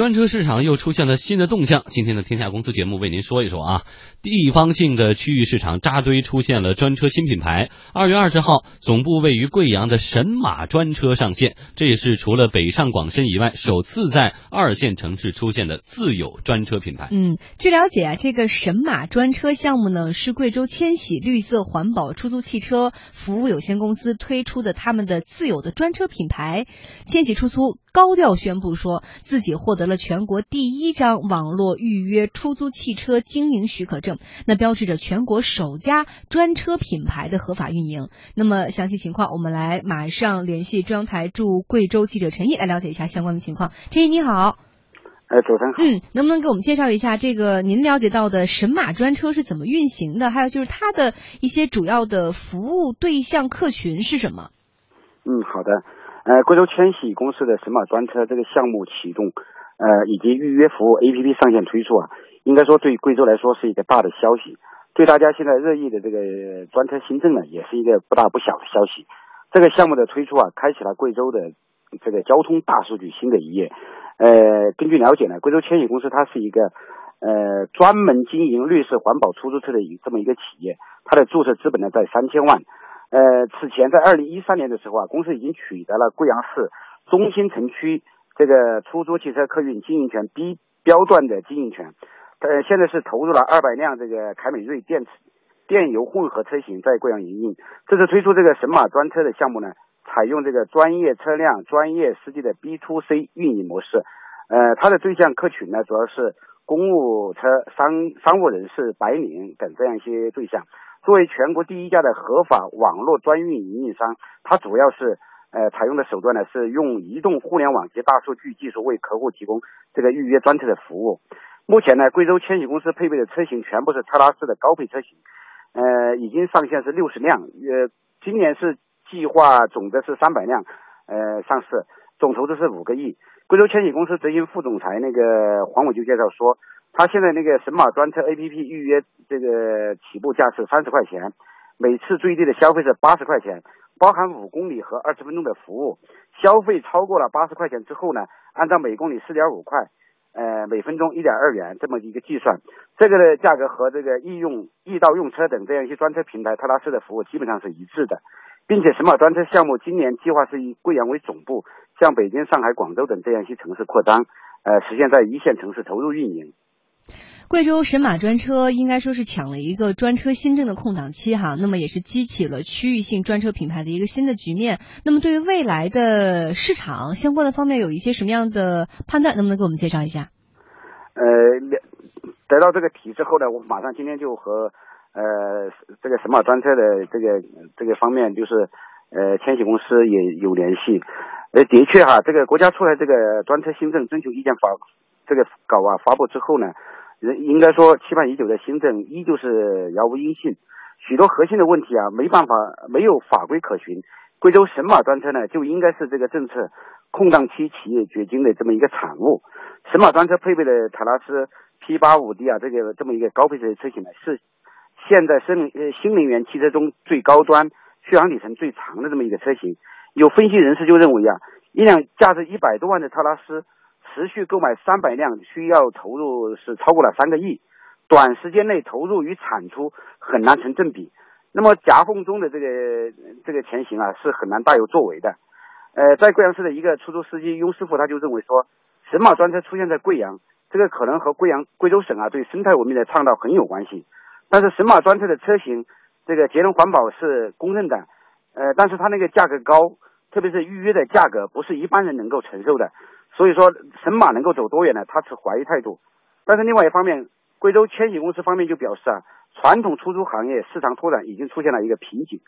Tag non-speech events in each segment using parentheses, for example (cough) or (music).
专车市场又出现了新的动向。今天的天下公司节目为您说一说啊，地方性的区域市场扎堆出现了专车新品牌。二月二十号，总部位于贵阳的神马专车上线，这也是除了北上广深以外，首次在二线城市出现的自有专车品牌。嗯，据了解啊，这个神马专车项目呢，是贵州千禧绿色环保出租汽车服务有限公司推出的他们的自有的专车品牌。千禧出租高调宣布说自己获得了全国第一张网络预约出租汽车经营许可证，那标志着全国首家专车品牌的合法运营。那么详细情况，我们来马上联系中央台驻贵州记者陈毅来了解一下相关的情况。陈毅你好，哎，早上好。嗯，能不能给我们介绍一下这个您了解到的神马专车是怎么运行的？还有就是它的一些主要的服务对象客群是什么？嗯，好的。呃，贵州千禧公司的神马专车这个项目启动，呃，以及预约服务 APP 上线推出啊，应该说对贵州来说是一个大的消息，对大家现在热议的这个专车新政呢，也是一个不大不小的消息。这个项目的推出啊，开启了贵州的这个交通大数据新的一页。呃，根据了解呢，贵州千禧公司它是一个呃专门经营绿色环保出租车的一这么一个企业，它的注册资本呢在三千万。呃，此前在二零一三年的时候啊，公司已经取得了贵阳市中心城区这个出租汽车客运经营权 B 标段的经营权。呃，现在是投入了二百辆这个凯美瑞电池电油混合车型在贵阳营运。这次推出这个神马专车的项目呢，采用这个专业车辆、专业司机的 B to C 运营模式。呃，它的对象客群呢，主要是公务车、商商务人士、白领等这样一些对象。作为全国第一家的合法网络专运营运商，它主要是呃采用的手段呢是用移动互联网及大数据技术为客户提供这个预约专车的服务。目前呢，贵州千禧公司配备的车型全部是特拉斯的高配车型，呃，已经上线是六十辆，呃，今年是计划总的是三百辆，呃，上市，总投资是五个亿。贵州千禧公司执行副总裁那个黄伟就介绍说。他现在那个神马专车 APP 预约这个起步价是三十块钱，每次最低的消费是八十块钱，包含五公里和二十分钟的服务。消费超过了八十块钱之后呢，按照每公里四点五块，呃，每分钟一点二元这么一个计算，这个的价格和这个易用易到用车等这样一些专车平台特拉斯的服务基本上是一致的，并且神马专车项目今年计划是以贵阳为总部，向北京、上海、广州等这样一些城市扩张，呃，实现在一线城市投入运营。贵州神马专车应该说是抢了一个专车新政的空档期哈，那么也是激起了区域性专车品牌的一个新的局面。那么对于未来的市场相关的方面有一些什么样的判断，能不能给我们介绍一下？呃，得到这个题之后呢，我马上今天就和呃这个神马专车的这个这个方面，就是呃千禧公司也有联系。呃，的确哈，这个国家出来这个专车新政征求意见发这个稿啊发布之后呢。人应该说，期盼已久的新政依旧是杳无音信，许多核心的问题啊，没办法，没有法规可循。贵州神马专车呢，就应该是这个政策空档期企业掘金的这么一个产物。神马专车配备的塔拉斯 P 八五 D 啊，这个这么一个高配置的车型呢，是现在新呃新能源汽车中最高端、续航里程最长的这么一个车型。有分析人士就认为啊，一辆价值一百多万的特拉斯。持续购买三百辆需要投入是超过了三个亿，短时间内投入与产出很难成正比。那么夹缝中的这个这个前行啊，是很难大有作为的。呃，在贵阳市的一个出租司机雍师傅他就认为说，神马专车出现在贵阳，这个可能和贵阳贵州省啊对生态文明的倡导很有关系。但是神马专车的车型这个节能环保是公认的，呃，但是它那个价格高，特别是预约的价格不是一般人能够承受的。所以说，神马能够走多远呢？他持怀疑态度。但是另外一方面，贵州千禧公司方面就表示啊，传统出租行业市场拓展已经出现了一个瓶颈。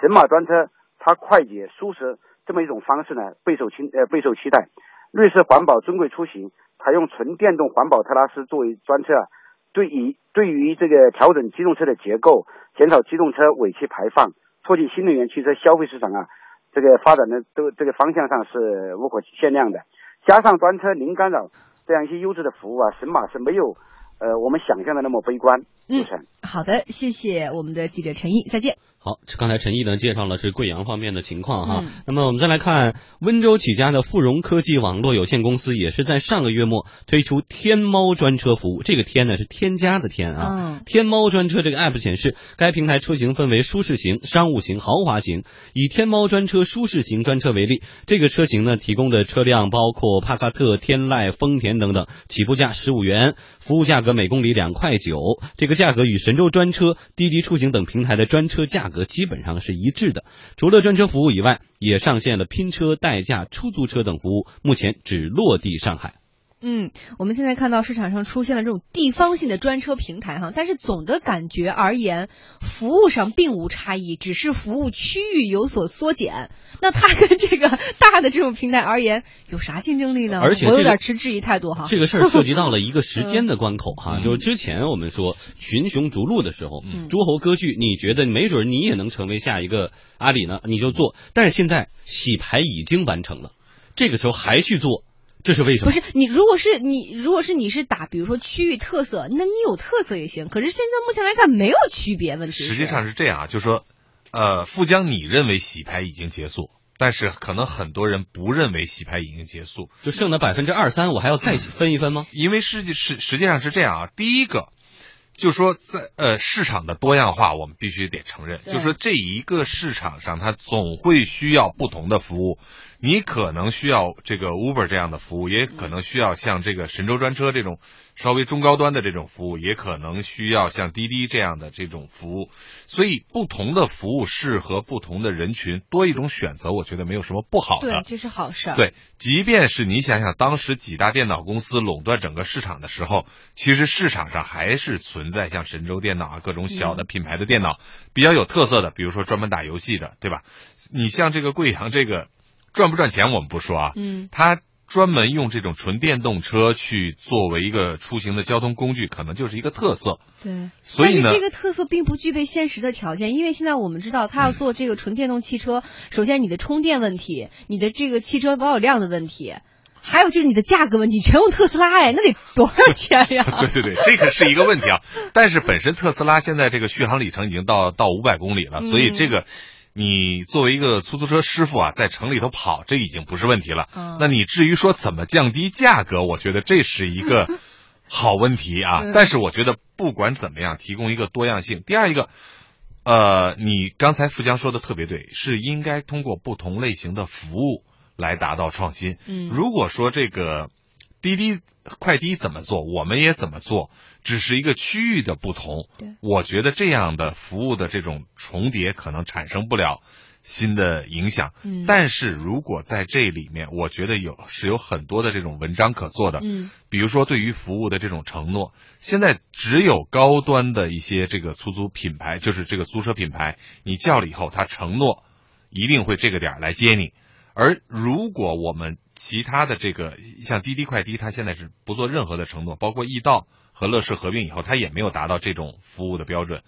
神马专车它快捷舒适这么一种方式呢，备受期呃备受期待。绿色环保尊贵出行，采用纯电动环保特拉斯作为专车啊，对于对于这个调整机动车的结构，减少机动车尾气排放，促进新能源汽车消费市场啊，这个发展的都这个方向上是无可限量的。加上专车零干扰这样一些优质的服务啊，神马是没有呃我们想象的那么悲观。嗯，好的，谢谢我们的记者陈毅，再见。好。刚才陈毅呢介绍了是贵阳方面的情况哈。嗯那么我们再来看温州起家的富荣科技网络有限公司，也是在上个月末推出天猫专车服务。这个天呢是添加的天啊。嗯天猫专车这个 app 显示，该平台车型分为舒适型、商务型、豪华型。以天猫专车舒适型专车为例，这个车型呢提供的车辆包括帕萨特、天籁、丰田等等，起步价十五元，服务价格每公里两块九。这个价格与神州专车、滴滴出行等平台的专车价格基本上是一致的。除了专车服务以外，也上线了拼车、代驾、出租车等服务，目前只落地上海。嗯，我们现在看到市场上出现了这种地方性的专车平台哈，但是总的感觉而言，服务上并无差异，只是服务区域有所缩减。那它跟这个大的这种平台而言，有啥竞争力呢？而且这个点持质疑态度哈。这个事儿涉及到了一个时间的关口哈，嗯就是之前我们说群雄逐鹿的时候，嗯诸侯割据，你觉得没准你也能成为下一个阿里呢，你就做。但是现在洗牌已经完成了，这个时候还去做，这是为什么？不是你，如果是你，如果是你是打，比如说区域特色，那你有特色也行。可是现在目前来看没有区别，问题实际上是这样啊，就是说，呃，富江你认为洗牌已经结束，但是可能很多人不认为洗牌已经结束，就剩的百分之二三，我还要再分一分吗？因为实际实实际上是这样啊，第一个。就说在呃市场的多样化，我们必须得承认。就说这一个市场上，它总会需要不同的服务。你可能需要这个 Uber 这样的服务，也可能需要像这个神州专车这种稍微中高端的这种服务，也可能需要像滴滴这样的这种服务。所以，不同的服务适合不同的人群，多一种选择，我觉得没有什么不好的。对，这是好事儿。对，即便是你想想，当时几大电脑公司垄断整个市场的时候，其实市场上还是存在像神州电脑啊各种小的品牌的电脑，比较有特色的，比如说专门打游戏的，对吧？你像这个贵阳这个赚不赚钱我们不说啊，嗯，它专门用这种纯电动车去作为一个出行的交通工具，可能就是一个特色。对。所以呢这个特色并不具备现实的条件，因为现在我们知道，它要做这个纯电动汽车，首先你的充电问题，你的这个汽车保有量的问题。还有就是你的价格问题，全用特斯拉哎，那得多少钱呀？(laughs) 对对对，这个是一个问题啊。但是本身特斯拉现在这个续航里程已经到到五百公里了，所以这个你作为一个出租车师傅啊，在城里头跑，这已经不是问题了。嗯那你至于说怎么降低价格，我觉得这是一个 (laughs) 好问题啊嗯。但是我觉得不管怎么样，提供一个多样性。第二一个。呃，你刚才富江说的特别对，是应该通过不同类型的服务来达到创新。嗯如果说这个滴滴快滴怎么做，我们也怎么做，只是一个区域的不同。对我觉得这样的服务的这种重叠可能产生不了新的影响。嗯但是如果在这里面，我觉得有是有很多的这种文章可做的。嗯比如说对于服务的这种承诺，现在只有高端的一些这个出租品牌，就是这个租车品牌，你叫了以后，他承诺一定会这个点儿来接你。而如果我们其他的这个像滴滴快滴，它现在是不做任何的承诺，包括易到和乐视合并以后，它也没有达到这种服务的标准。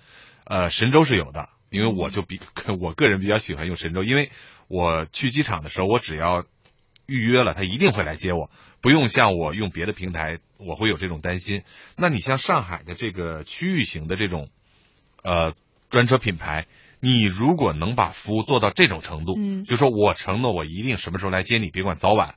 呃，神州是有的，因为我就比 (laughs) 我个人比较喜欢用神州，因为我去机场的时候，我只要预约了，他一定会来接我，不用像我用别的平台，我会有这种担心。那你像上海的这个区域型的这种呃专车品牌，你如果能把服务做到这种程度，嗯就说我承诺我一定什么时候来接你，别管早晚。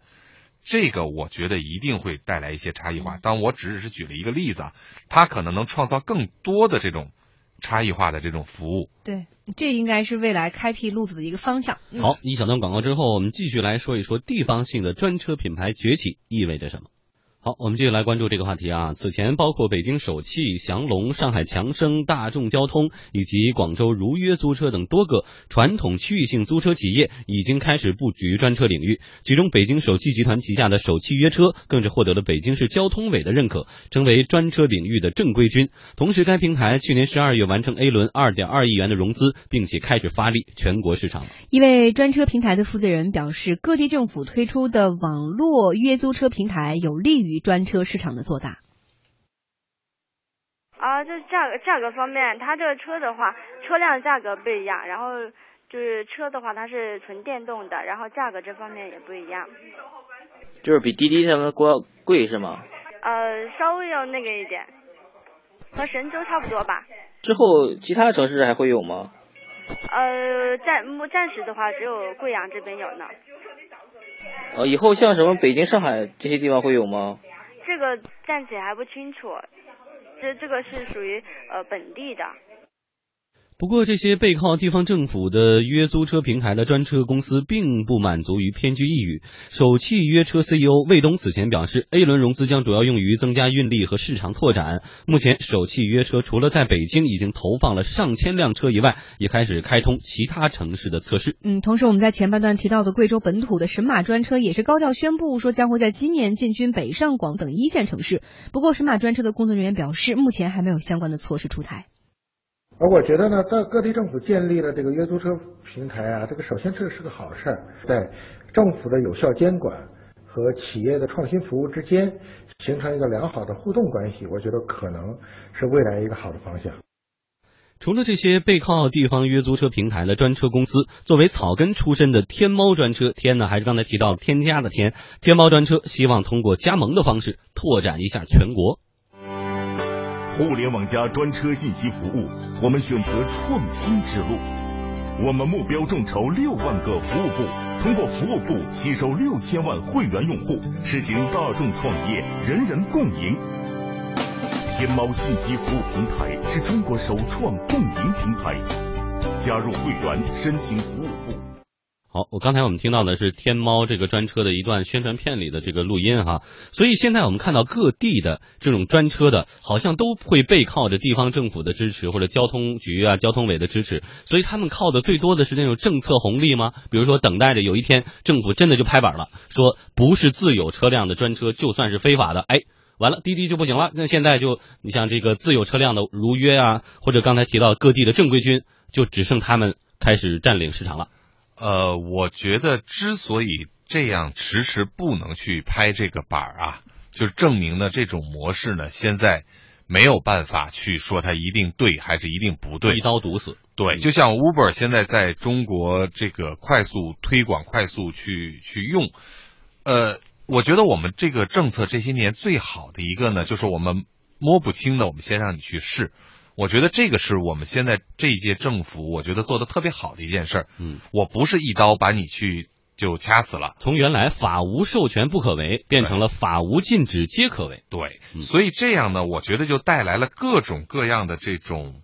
这个我觉得一定会带来一些差异化。当我只是举了一个例子啊，它可能能创造更多的这种差异化的这种服务。对，这应该是未来开辟路子的一个方向。嗯好，一小段广告之后，我们继续来说一说地方性的专车品牌崛起意味着什么。好，我们继续来关注这个话题啊。此前，包括北京首汽、祥龙、上海强生、大众交通以及广州如约租车等多个传统区域性租车企业已经开始布局专车领域。其中，北京首汽集团旗下的首汽约车更是获得了北京市交通委的认可，成为专车领域的正规军。同时，该平台去年十二月完成 A 轮二点二亿元的融资，并且开始发力全国市场。一位专车平台的负责人表示，各地政府推出的网络约租车平台有利于专车市场的做大。啊，就是价格价格方面，它这个车的话，车辆价格不一样，然后就是车的话，它是纯电动的，然后价格这方面也不一样，就是比滴滴他们贵贵是吗？呃，稍微要那个一点，和神州差不多吧。之后其他城市还会有吗？呃，暂目暂时的话，只有贵阳这边有呢。呃，以后像什么北京、上海这些地方会有吗？这个暂且还不清楚，这这个是属于呃本地的。不过，这些背靠地方政府的约租车平台的专车公司并不满足于偏居一隅。首汽约车 CEO 魏东此前表示，A 轮融资将主要用于增加运力和市场拓展。目前，首汽约车除了在北京已经投放了上千辆车以外，也开始开通其他城市的测试。嗯，同时我们在前半段提到的贵州本土的神马专车也是高调宣布说将会在今年进军北上广等一线城市。不过，神马专车的工作人员表示，目前还没有相关的措施出台。而我觉得呢，在各地政府建立了这个约租车平台啊，这个首先这是个好事儿，在政府的有效监管和企业的创新服务之间形成一个良好的互动关系，我觉得可能是未来一个好的方向。除了这些背靠地方约租车平台的专车公司，作为草根出身的天猫专车，天呢还是刚才提到添加的天，天猫专车希望通过加盟的方式拓展一下全国。互联网加专车信息服务，我们选择创新之路。我们目标众筹六万个服务部，通过服务部吸收六千万会员用户，实行大众创业，人人共赢。天猫信息服务平台是中国首创共赢平台，加入会员申请服务部。好，我刚才我们听到的是天猫这个专车的一段宣传片里的这个录音哈，所以现在我们看到各地的这种专车的，好像都会背靠着地方政府的支持或者交通局啊、交通委的支持，所以他们靠的最多的是那种政策红利吗？比如说等待着有一天政府真的就拍板了，说不是自有车辆的专车就算是非法的，哎，完了滴滴就不行了。那现在就你像这个自有车辆的如约啊，或者刚才提到各地的正规军，就只剩他们开始占领市场了。呃，我觉得之所以这样迟迟不能去拍这个板儿啊，就证明呢这种模式呢现在没有办法去说它一定对还是一定不对，一刀毒死。对，就像 Uber 现在在中国这个快速推广、快速去去用，呃，我觉得我们这个政策这些年最好的一个呢，就是我们摸不清的，我们先让你去试。我觉得这个是我们现在这一届政府，我觉得做的特别好的一件事儿。嗯，我不是一刀把你去就掐死了，从原来法无授权不可为，变成了法无禁止皆可为。对，嗯所以这样呢，我觉得就带来了各种各样的这种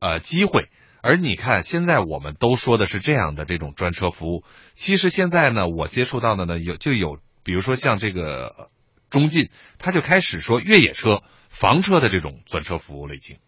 呃机会。而你看，现在我们都说的是这样的这种专车服务，其实现在呢，我接触到的呢有就有，比如说像这个呃中进，他就开始说越野车、房车的这种专车服务了，已经。